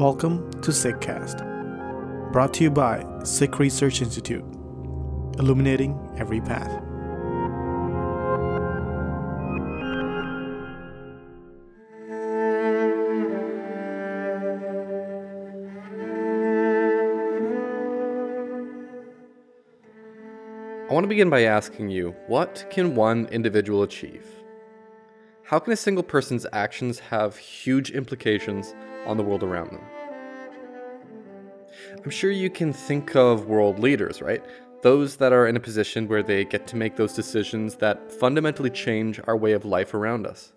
Welcome to Sikhcast, brought to you by Sikh Research Institute, illuminating every path. I want to begin by asking you what can one individual achieve? How can a single person's actions have huge implications on the world around them? I'm sure you can think of world leaders, right? Those that are in a position where they get to make those decisions that fundamentally change our way of life around us.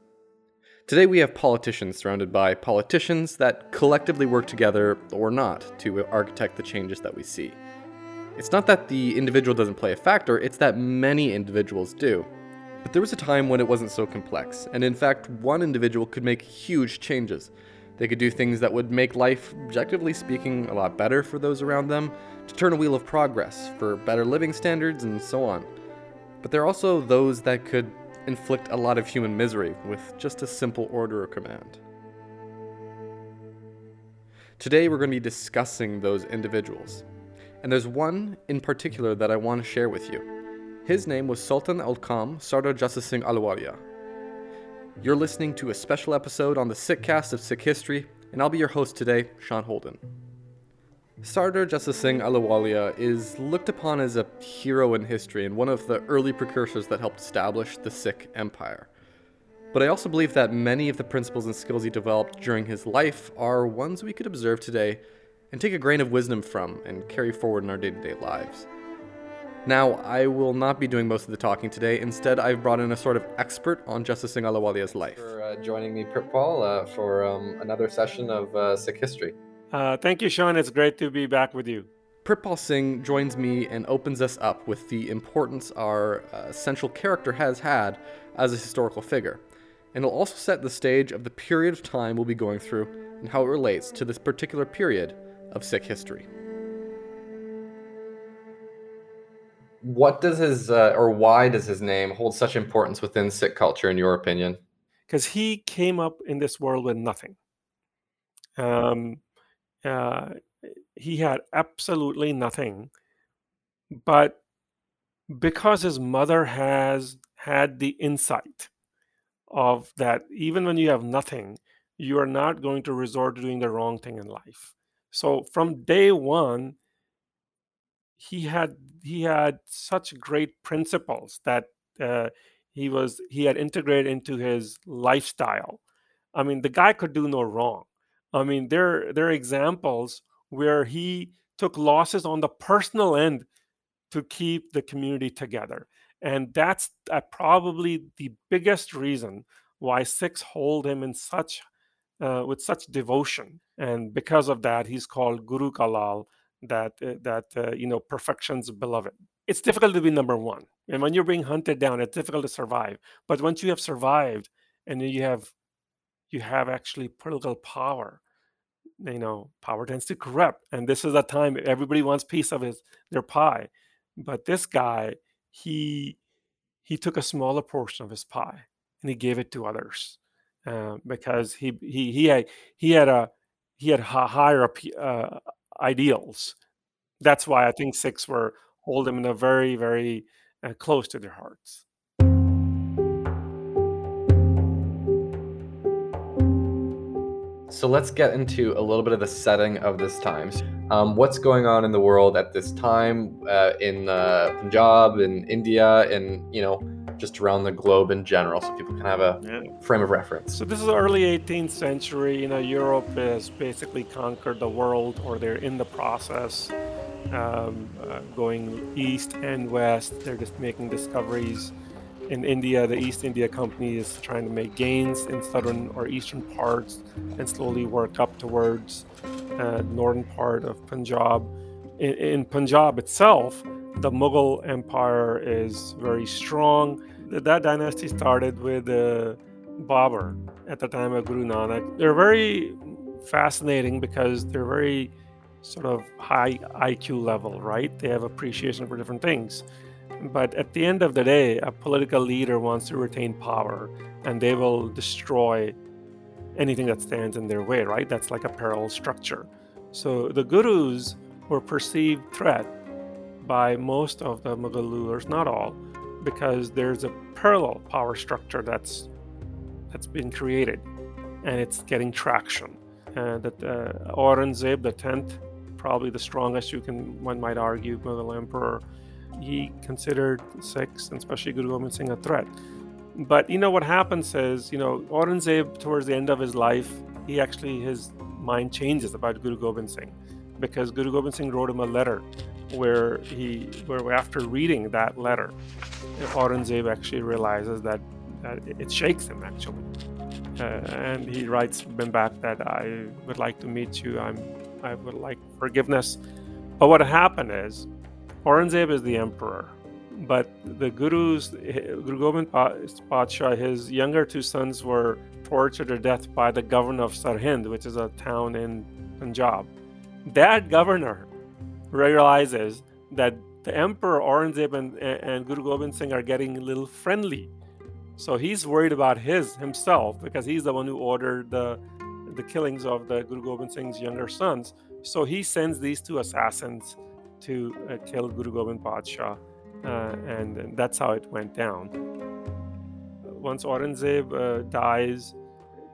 Today we have politicians surrounded by politicians that collectively work together or not to architect the changes that we see. It's not that the individual doesn't play a factor, it's that many individuals do. But there was a time when it wasn't so complex, and in fact, one individual could make huge changes. They could do things that would make life, objectively speaking, a lot better for those around them, to turn a wheel of progress, for better living standards, and so on. But there are also those that could inflict a lot of human misery with just a simple order or command. Today, we're going to be discussing those individuals. And there's one in particular that I want to share with you. His name was Sultan-ul-Qaum Sardar Jassa Singh Ahluwalia. You're listening to a special episode on the Sikhcast of Sikh History, and I'll be your host today, Sean Holden. Sardar Jassa Singh Ahluwalia is looked upon as a hero in history and one of the early precursors that helped establish the Sikh Empire. But I also believe that many of the principles and skills he developed during his life are ones we could observe today and take a grain of wisdom from and carry forward in our day to day lives. Now, I will not be doing most of the talking today. Instead, I've brought in a sort of expert on Jassa Singh Ahluwalia's life. For uh, joining me, Pritpal, uh, for um, another session of uh, Sikh history. Uh, thank you, Sean. It's great to be back with you. Pritpal Singh joins me and opens us up with the importance our uh, central character has had as a historical figure. And it'll also set the stage of the period of time we'll be going through and how it relates to this particular period of Sikh history. What does his, uh, or why does his name hold such importance within Sikh culture, in your opinion? Because he came up in this world with nothing. Um, uh, he had absolutely nothing, but because his mother has had the insight of that, even when you have nothing, you are not going to resort to doing the wrong thing in life. So from day one, he had he had such great principles that uh, he was he had integrated into his lifestyle. I mean, the guy could do no wrong. I mean, there there are examples where he took losses on the personal end to keep the community together, and that's uh, probably the biggest reason why Sikhs hold him in such uh, with such devotion, and because of that, he's called Guru ka Lal, that uh, that uh, you know perfection's beloved. It's difficult to be number one, and when you're being hunted down, it's difficult to survive. But once you have survived, and you have you have actually political power, you know, power tends to corrupt, and this is a time everybody wants piece of his their pie. But this guy, he he took a smaller portion of his pie and he gave it to others uh, because he he he had he had a he had higher uh, ideals. That's why I think Sikhs were hold them in a very very uh, close to their hearts. So let's get into a little bit of the setting of this time. Um, what's going on in the world at this time uh, in uh, Punjab, in India, and you know just around the globe in general, so people can have a yeah. frame of reference. So this is the early 18th century. You know, Europe has basically conquered the world, or they're in the process, um, uh, going east and west. They're just making discoveries. In India, the East India Company is trying to make gains in southern or eastern parts and slowly work up towards uh, northern part of Punjab. In, in Punjab itself, the Mughal Empire is very strong. That dynasty started with uh, Babur at the time of Guru Nanak. They're very fascinating because they're very sort of high IQ level, right? They have appreciation for different things. But at the end of the day, a political leader wants to retain power and they will destroy anything that stands in their way, right? That's like a parallel structure. So the gurus were perceived threat by most of the Mughal rulers, not all, because there's a parallel power structure that's that's been created, and it's getting traction. And that uh, Aurangzeb, the tenth, probably the strongest you can one might argue Mughal emperor, he considered Sikhs and especially Guru Gobind Singh a threat. But you know what happens is, you know, Aurangzeb towards the end of his life, he actually his mind changes about Guru Gobind Singh because Guru Gobind Singh wrote him a letter where he where after reading that letter, Aurangzeb actually realizes that, that it shakes him actually. Uh, and he writes him back that I would like to meet you. I'm I would like forgiveness. But what happened is Aurangzeb is the emperor but the Guru's eh, Guru Gobind Patsha, his younger two sons were tortured to death by the governor of Sarhind, which is a town in Punjab. That governor realizes that the emperor Aurangzeb and, eh, and Guru Gobind Singh are getting a little friendly. So he's worried about his himself because he's the one who ordered the the killings of the Guru Gobind Singh's younger sons. So he sends these two assassins to uh, kill Guru Gobind Patsha uh, and that's how it went down. Once Aurangzeb uh, dies,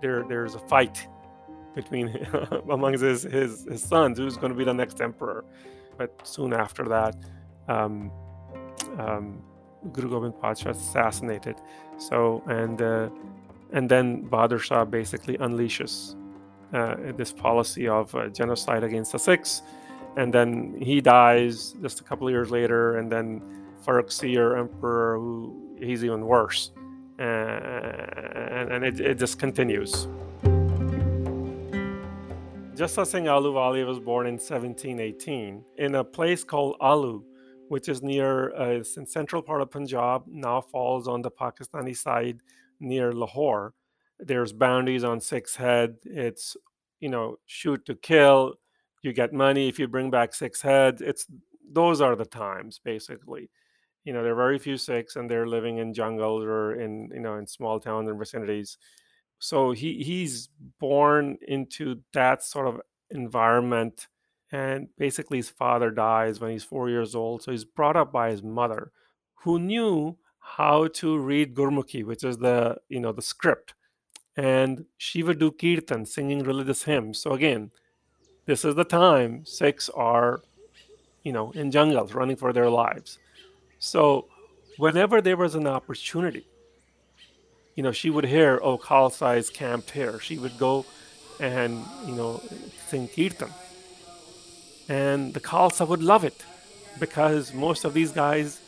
there there's a fight between amongst his, his, his sons who's going to be the next emperor. But soon after that, um, um, Guru Gobind Patsha assassinated. So and uh, and then Bahadur Shah basically unleashes uh, this policy of uh, genocide against the Sikhs, and then he dies just a couple of years later, and then Farrukhsiyar emperor, who he's even worse, and, and it, it just continues. Jassa Singh was born in 1718 in a place called Ahlu, which is near uh, central part of Punjab, now falls on the Pakistani side near Lahore. There's boundaries on Sikh Head. It's you know shoot to kill. You get money if you bring back Sikh heads. It's those are the times basically. You know there are very few Sikhs and they're living in jungles or in you know in small towns and vicinities. So he he's born into that sort of environment and basically his father dies when he's 4 years old so he's brought up by his mother who knew how to read gurmukhi which is the you know the script. And she would do kirtan singing religious hymns. So again this is the time Sikhs are you know in jungles running for their lives so whenever there was an opportunity, you know, she would hear, oh, Khalsa is camped here. She would go and, you know, sing Kirtan. And the Khalsa would love it because most of these guys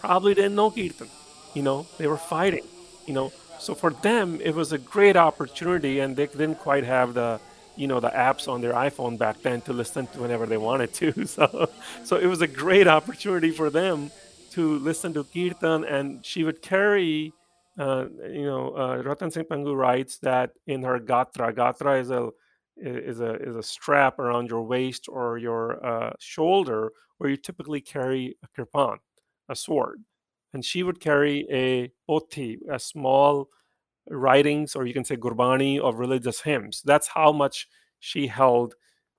probably didn't know Kirtan. You know, they were fighting, you know. So for them, it was a great opportunity and they didn't quite have the, you know, the apps on their iPhone back then to listen to whenever they wanted to. So, so it was a great opportunity for them to listen to kirtan, and she would carry. Uh, you know, uh, Ratan Singh Bhangu writes that in her gatra. Gatra is a is a is a strap around your waist or your uh, shoulder where you typically carry a kirpan, a sword, and she would carry a pothi, a small writings, or you can say gurbani of religious hymns. That's how much she held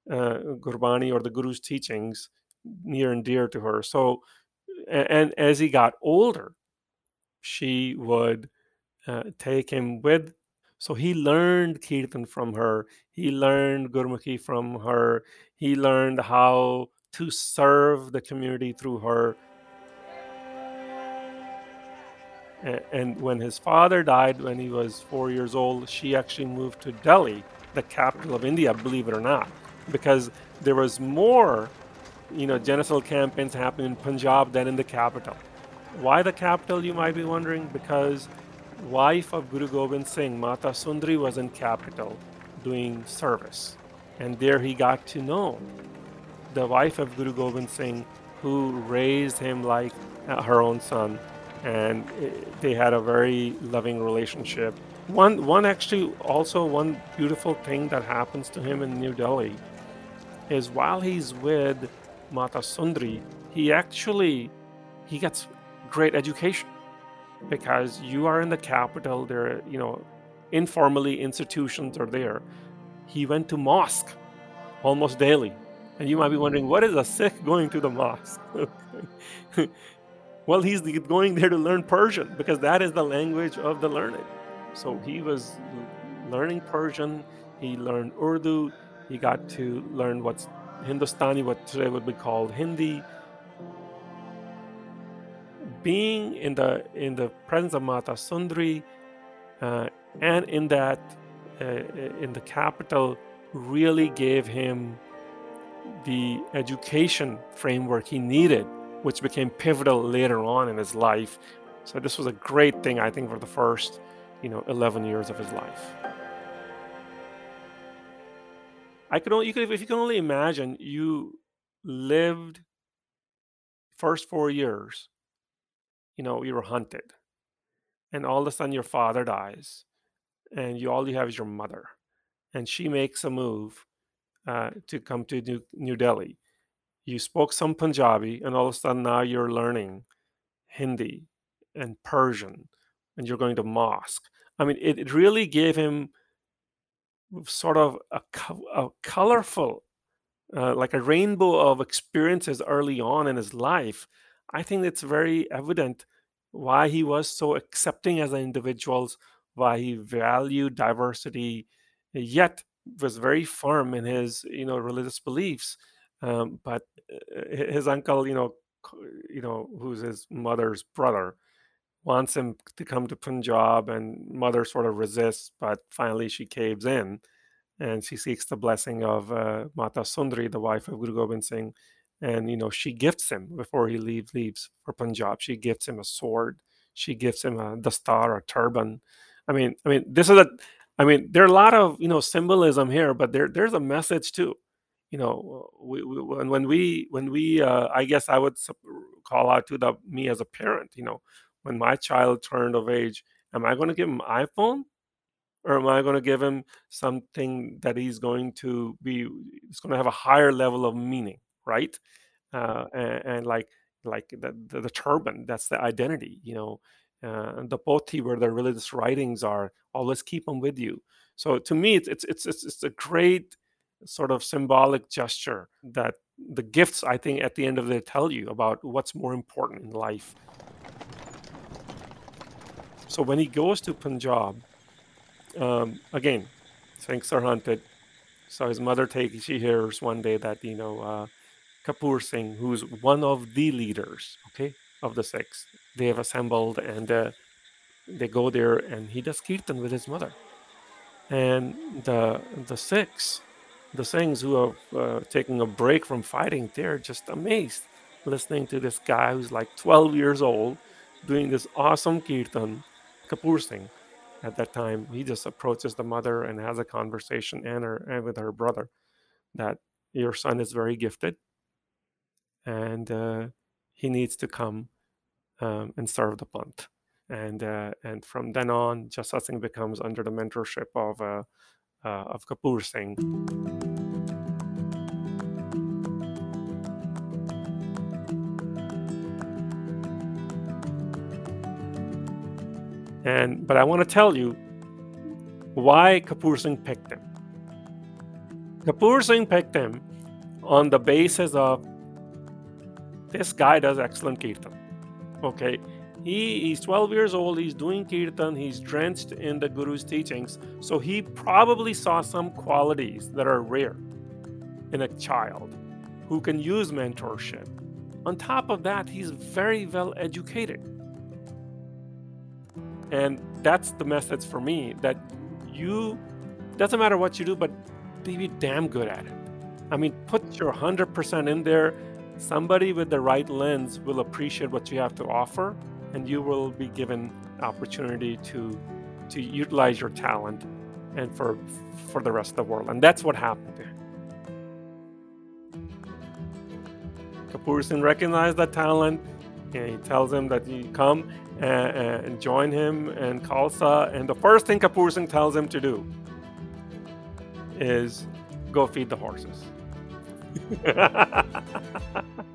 uh, gurbani or the guru's teachings near and dear to her. So and, and as he got older, she would uh, take him with. So he learned kirtan from her. He learned gurmukhi from her. He learned how to serve the community through her. And when his father died when he was four years old, she actually moved to Delhi, the capital of India, believe it or not, because there was more you know, genocidal campaigns happening in Punjab than in the capital. Why the capital, you might be wondering? Because wife of Guru Gobind Singh, Mata Sundari, was in capital doing service. And there he got to know the wife of Guru Gobind Singh, who raised him like her own son. And they had a very loving relationship. One, one actually, also one beautiful thing that happens to him in New Delhi is while he's with Mata Sundri, he actually he gets great education because you are in the capital. There, you know, informally institutions are there. He went to mosque almost daily. And you might be wondering, what is a Sikh going to the mosque? well, he's going there to learn Persian because that is the language of the learned. So he was learning Persian, he learned Urdu, he got to learn what's Hindustani, what today would be called Hindi. Being in the in the presence of Mata Sundari uh, and in that uh, in the capital really gave him the education framework he needed, which became pivotal later on in his life. So this was a great thing, I think, for the first, you know, 11 years of his life. I could only, you could, if you can only imagine, you lived first four years, you know, you were hunted, and all of a sudden your father dies, and you all you have is your mother, and she makes a move uh, to come to New, New Delhi. You spoke some Punjabi, and all of a sudden now you're learning Hindi and Persian, and you're going to mosque. I mean, it, it really gave him sort of a, a colorful, uh, like a rainbow of experiences early on in his life. I think it's very evident why he was so accepting as an individual, why he valued diversity, yet was very firm in his you know religious beliefs um, but uh, his uncle you know you know who's his mother's brother wants him to come to punjab and mother sort of resists but finally she caves in and she seeks the blessing of uh, mata Sundri, the wife of guru gobind singh and you know she gifts him before he leaves leaves for punjab. She gifts him a sword. She gives him a dastar a turban. I mean i mean this is a I mean, there are a lot of you know symbolism here, but there there's a message too. You know, we, we when, we when we uh, I guess I would call out to the me as a parent. You know, when my child turned of age, am I going to give him iPhone, or am I going to give him something that he's going to be? It's going to have a higher level of meaning, right? Uh, and, and like like the, the, the turban, that's the identity. You know, uh, the poti where the religious writings are always keep them with you so to me it's it's it's, it's a great sort of symbolic gesture that the gifts i think at the end of the day tell you about what's more important in life so when he goes to punjab um, again things are hunted so his mother takes she hears one day that you know uh, kapoor singh who's one of the leaders okay of the Sikhs. They have assembled and uh, they go there, and he does kirtan with his mother. And the the Sikhs, the Singhs who are uh, taking a break from fighting, they're just amazed listening to this guy who's like 12 years old doing this awesome kirtan, Kapoor Singh. At that time, he just approaches the mother and has a conversation and her and with her brother that your son is very gifted and uh, he needs to come um, and serve the Panth. And uh, and from then on, Jassa Singh becomes under the mentorship of uh, Uh, of Kapoor Singh. And but I want to tell you why Kapoor Singh picked him. Kapoor Singh picked him on the basis of this guy does excellent kirtan. Okay, he, he's 12 years old, he's doing kirtan, he's drenched in the Guru's teachings, so he probably saw some qualities that are rare in a child who can use mentorship. On top of that, he's very well educated. And that's the message for me that you, doesn't matter what you do, but be damn good at it. I mean, put your 100% in there somebody with the right lens will appreciate what you have to offer and you will be given opportunity to to utilize your talent and for for the rest of the world. And that's what happened to him Kapoor Singh recognized that talent and he tells him that you come and, and join him in Khalsa and the first thing Kapoor Singh tells him to do is go feed the horses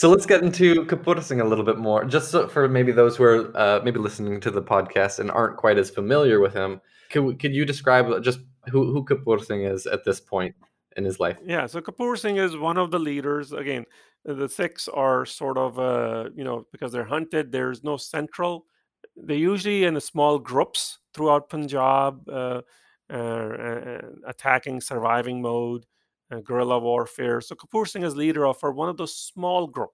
So let's get into Kapur Singh a little bit more, just so for maybe those who are uh, maybe listening to the podcast and aren't quite as familiar with him. Could, could you describe just who, who Kapur Singh is at this point in his life? Yeah, so Kapur Singh is one of the leaders. Again, the Sikhs are sort of, uh, you know, because they're hunted, there's no central. They're usually in small groups throughout Punjab, uh, uh, attacking, surviving mode, uh, guerrilla warfare. So Kapur Singh is leader of one of those small group.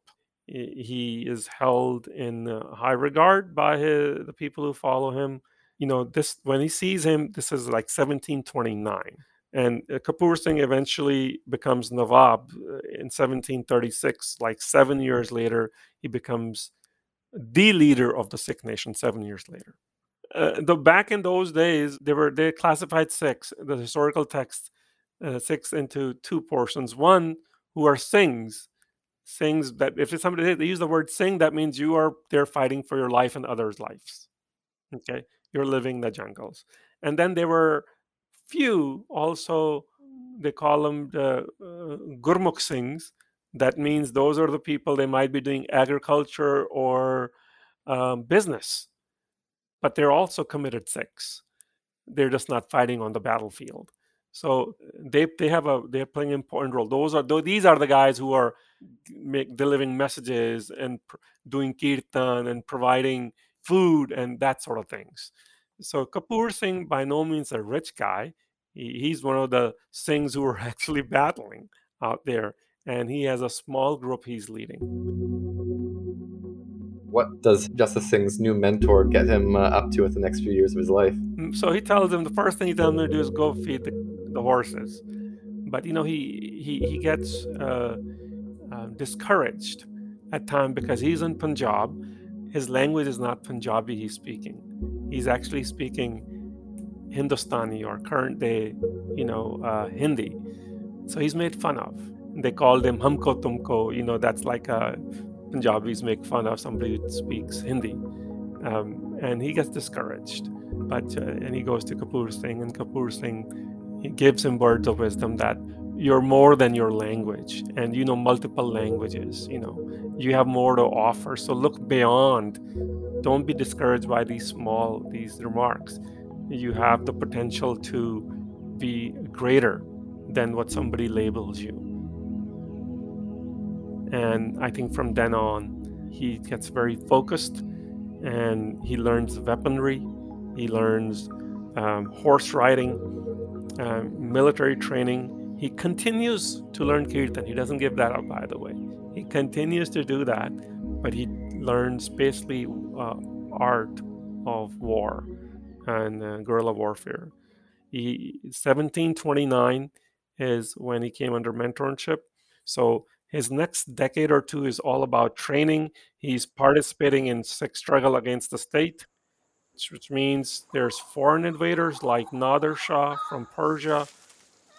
He is held in high regard by his, the people who follow him. You know, this when he sees him, this is like 1729 and uh, Kapur Singh eventually becomes Nawab uh, in 1736. Like seven years later, he becomes the leader of the Sikh nation. Seven years later, uh, the back in those days, they were they classified Sikhs, the historical text, uh, Sikhs into two portions. One who are Singhs, Singhs that if it's somebody they use the word Singh, that means you are there fighting for your life and others' lives. Okay, you're living the jungles, and then there were few also they call them the uh, Gurmukh Singhs. That means those are the people they might be doing agriculture or um, business, but they're also committed Sikhs. They're just not fighting on the battlefield. So they they have a they're playing an important role. Those are though these are the guys who are make, delivering messages and pr- doing kirtan and providing food and that sort of things. So Kapoor Singh, by no means a rich guy. He, he's one of the Singhs who are actually battling out there, and he has a small group he's leading. What does Jassa Singh's new mentor get him uh, up to with the next few years of his life? Mm, so he tells him the first thing he tells him to do is go feed the, the horses. But you know he he he gets uh, uh, discouraged at time because he's in Punjab. His language is not Punjabi. He's speaking he's actually speaking Hindustani or current day, you know, uh, Hindi. So he's made fun of. They called him Humko Tumko. You know, that's like a Punjabis make fun of somebody who speaks Hindi. Um, and he gets discouraged. But uh, and he goes to Kapur Singh, and Kapur Singh gives him words of wisdom that you're more than your language, and you know multiple languages. You know, you have more to offer. So look beyond. Don't be discouraged by these small these remarks. You have the potential to be greater than what somebody labels you. And i think from then on he gets very focused and he learns weaponry. He learns um, horse riding um, military training he continues to learn kirtan he doesn't give that up by the way he continues to do that but he learns basically uh, art of war and uh, guerrilla warfare. He 1729 is when he came under mentorship. So his next decade or two is all about training. He's participating in struggle against the state, which means there's foreign invaders like Nader Shah from Persia.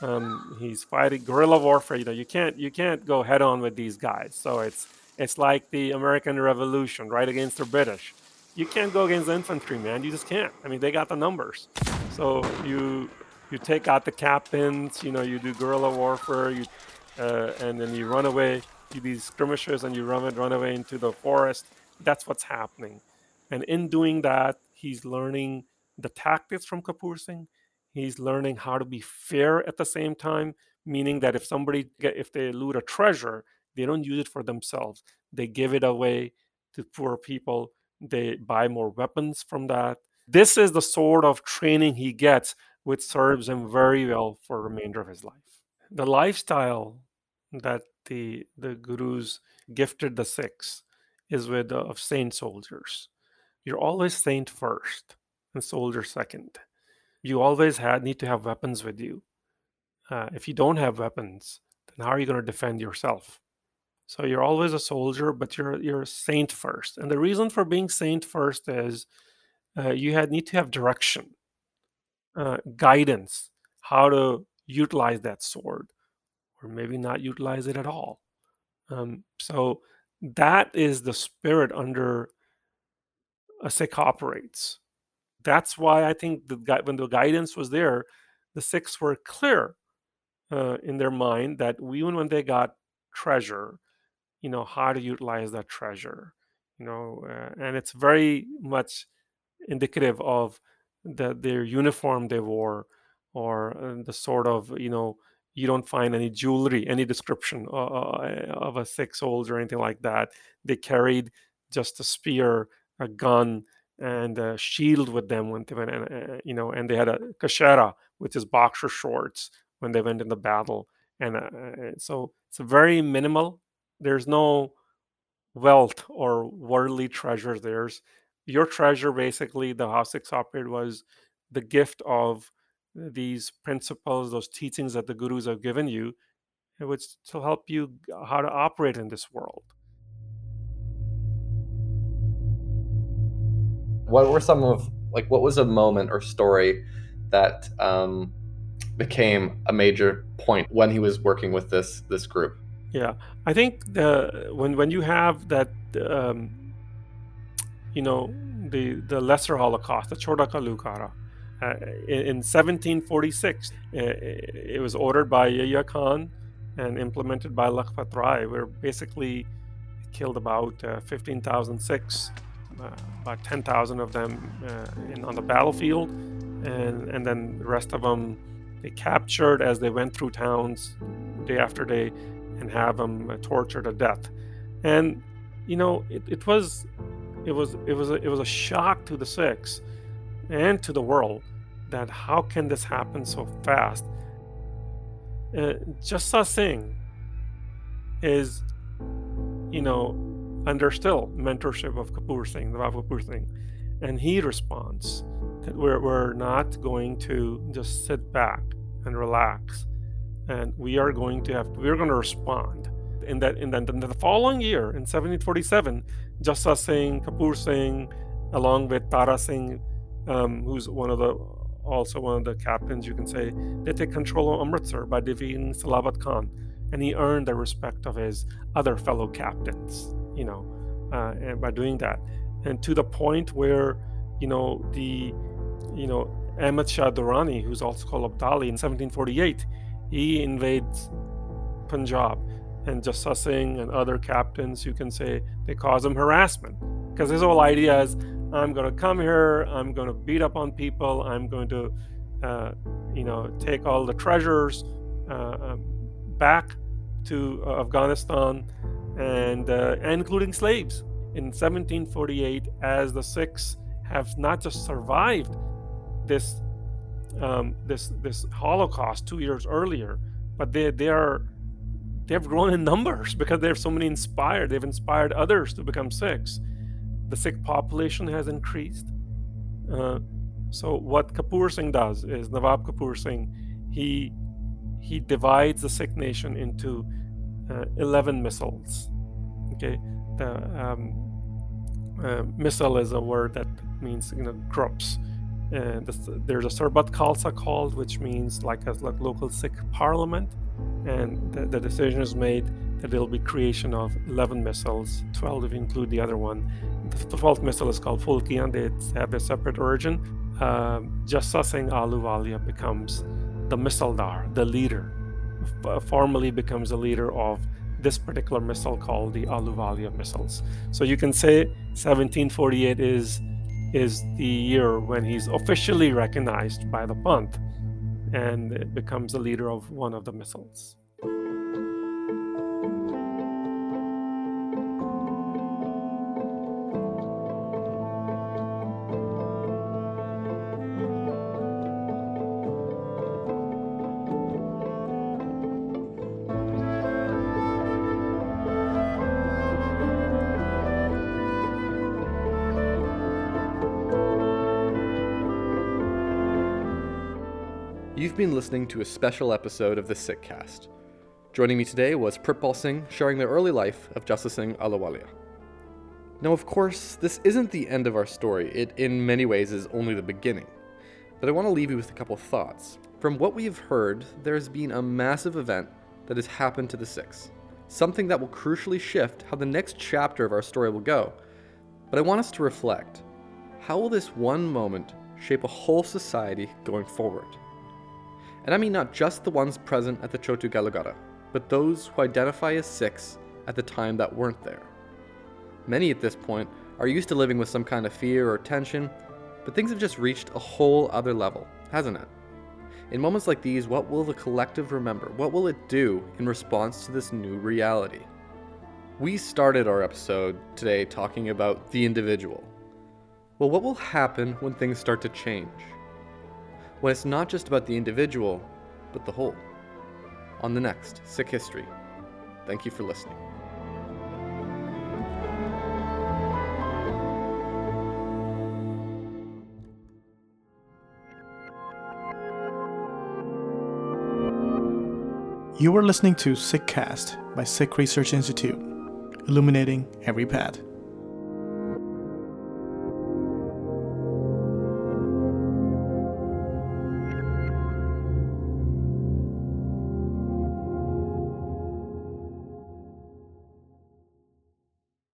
Um, he's fighting guerrilla warfare. You know, you can't you can't go head on with these guys. So it's it's like the American Revolution, right against the British. You can't go against infantry, man. You just can't. I mean, they got the numbers. So you you take out the captains. You know, you do guerrilla warfare. You uh, and then you run away. You these skirmishes and you run run away into the forest. That's what's happening. And in doing that, he's learning the tactics from Kapur Singh. He's learning how to be fair at the same time, meaning that if somebody if they loot a treasure, they don't use it for themselves. They give it away to poor people. They buy more weapons from that. This is the sort of training he gets, which serves him very well for the remainder of his life. The lifestyle that the the gurus gifted the Sikhs is with uh, of saint soldiers. You're always saint first and soldier second. You always had, need to have weapons with you. Uh, if you don't have weapons, then how are you going to defend yourself? So you're always a soldier, but you're you're saint first. And the reason for being saint first is uh, you had need to have direction, uh, guidance, how to utilize that sword, or maybe not utilize it at all. Um, so that is the spirit under a Sikh operates. That's why I think the when the guidance was there, the Sikhs were clear uh, in their mind that even when they got treasure, you know how to utilize that treasure you know uh, and it's very much indicative of the their uniform they wore or uh, the sort of you know you don't find any jewelry any description uh, of a Sikh soldier or anything like that they carried just a spear a gun and a shield with them when they went uh, you know and they had a kachera with his boxer shorts when they went in the battle. And uh, uh so it's very minimal. There's no wealth or worldly treasure there's your treasure basically the how Sikhs operate was the gift of these principles those teachings that the gurus have given you which to help you how to operate in this world what were some of like what was a moment or story that um, became a major point when he was working with this this group? Yeah i think the when when you have that um, you know the the lesser holocaust the chota ghallughara uh, in, in, 1746 uh, it was ordered by yahya khan and implemented by lakhpat rai where basically killed about uh, 15000 sikhs about 10,000 of them uh, in, on the battlefield, and, and then the rest of them they captured as they went through towns day after day and have them uh, tortured to death. And you know, it, it was it was it was a, it was a shock to the Sikhs and to the world that how can this happen so fast? Uh, Jassa Singh is, you know, under still mentorship of Kapoor Singh, the Kapoor Singh. And he responds that we're, we're not going to just sit back and relax. And we are going to have, we're going to respond. In that, in, that, in the following year, in 1747, Jassa Singh, Kapoor Singh, along with Tara Singh, um, who's one of the also one of the captains, you can say, they take control of Amritsar by defeating Salabat Khan, and he earned the respect of his other fellow captains you know, uh, and by doing that, and to the point where, you know, the, you know, Ahmad Shah Durrani, who's also called Abdali in 1748, he invades Punjab, and Jassa Singh and other captains, you can say, they cause him harassment. Because his whole idea is, I'm going to come here, I'm going to beat up on people, I'm going to, uh, you know, take all the treasures uh, um, back to uh, Afghanistan and uh, including slaves. In 1748, as the Sikhs have not just survived this um, this this Holocaust two years earlier, but they they are they've grown in numbers because they have so many inspired. They've inspired others to become Sikhs. The Sikh population has increased. Uh, so what Kapoor Singh does is Nawab Kapoor Singh, he he divides the Sikh nation into uh, 11 misls. Okay, the um, uh, misl is a word that means you know groups. And there's a Sarbat Khalsa called, which means like a like local Sikh parliament, and the, the, decision is made that there will be creation of 11 misls, 12 if you include the other one. The 12th misl is called Phulkian, they have a separate origin. Um, Jassa Singh Ahluwalia becomes the misldar, the leader, f- formally becomes a leader of this particular misl called the Ahluwalia misls. So you can say 1748 is is the year when he's officially recognized by the Panth and becomes the leader of one of the misls. You've been listening to a special episode of the Sikhcast. Joining me today was Pritpal Singh sharing the early life of Jassa Singh Ahluwalia. Now, of course, this isn't the end of our story, it in many ways is only the beginning. But I want to leave you with a couple thoughts. From what we've heard, there's been a massive event that has happened to the Sikhs, something that will crucially shift how the next chapter of our story will go. But I want us to reflect how will this one moment shape a whole society going forward? And I mean not just the ones present at the Chotu Ghallughara, but those who identify as Sikhs at the time that weren't there. Many at this point are used to living with some kind of fear or tension, but things have just reached a whole other level, hasn't it? In moments like these, what will the collective remember? What will it do in response to this new reality? We started our episode today talking about the individual. Well, what will happen when things start to change? When it's not just about the individual, but the whole. On the next Sikh History. Thank you for listening. You are listening to Sikhcast by Sikh Research Institute, illuminating every path.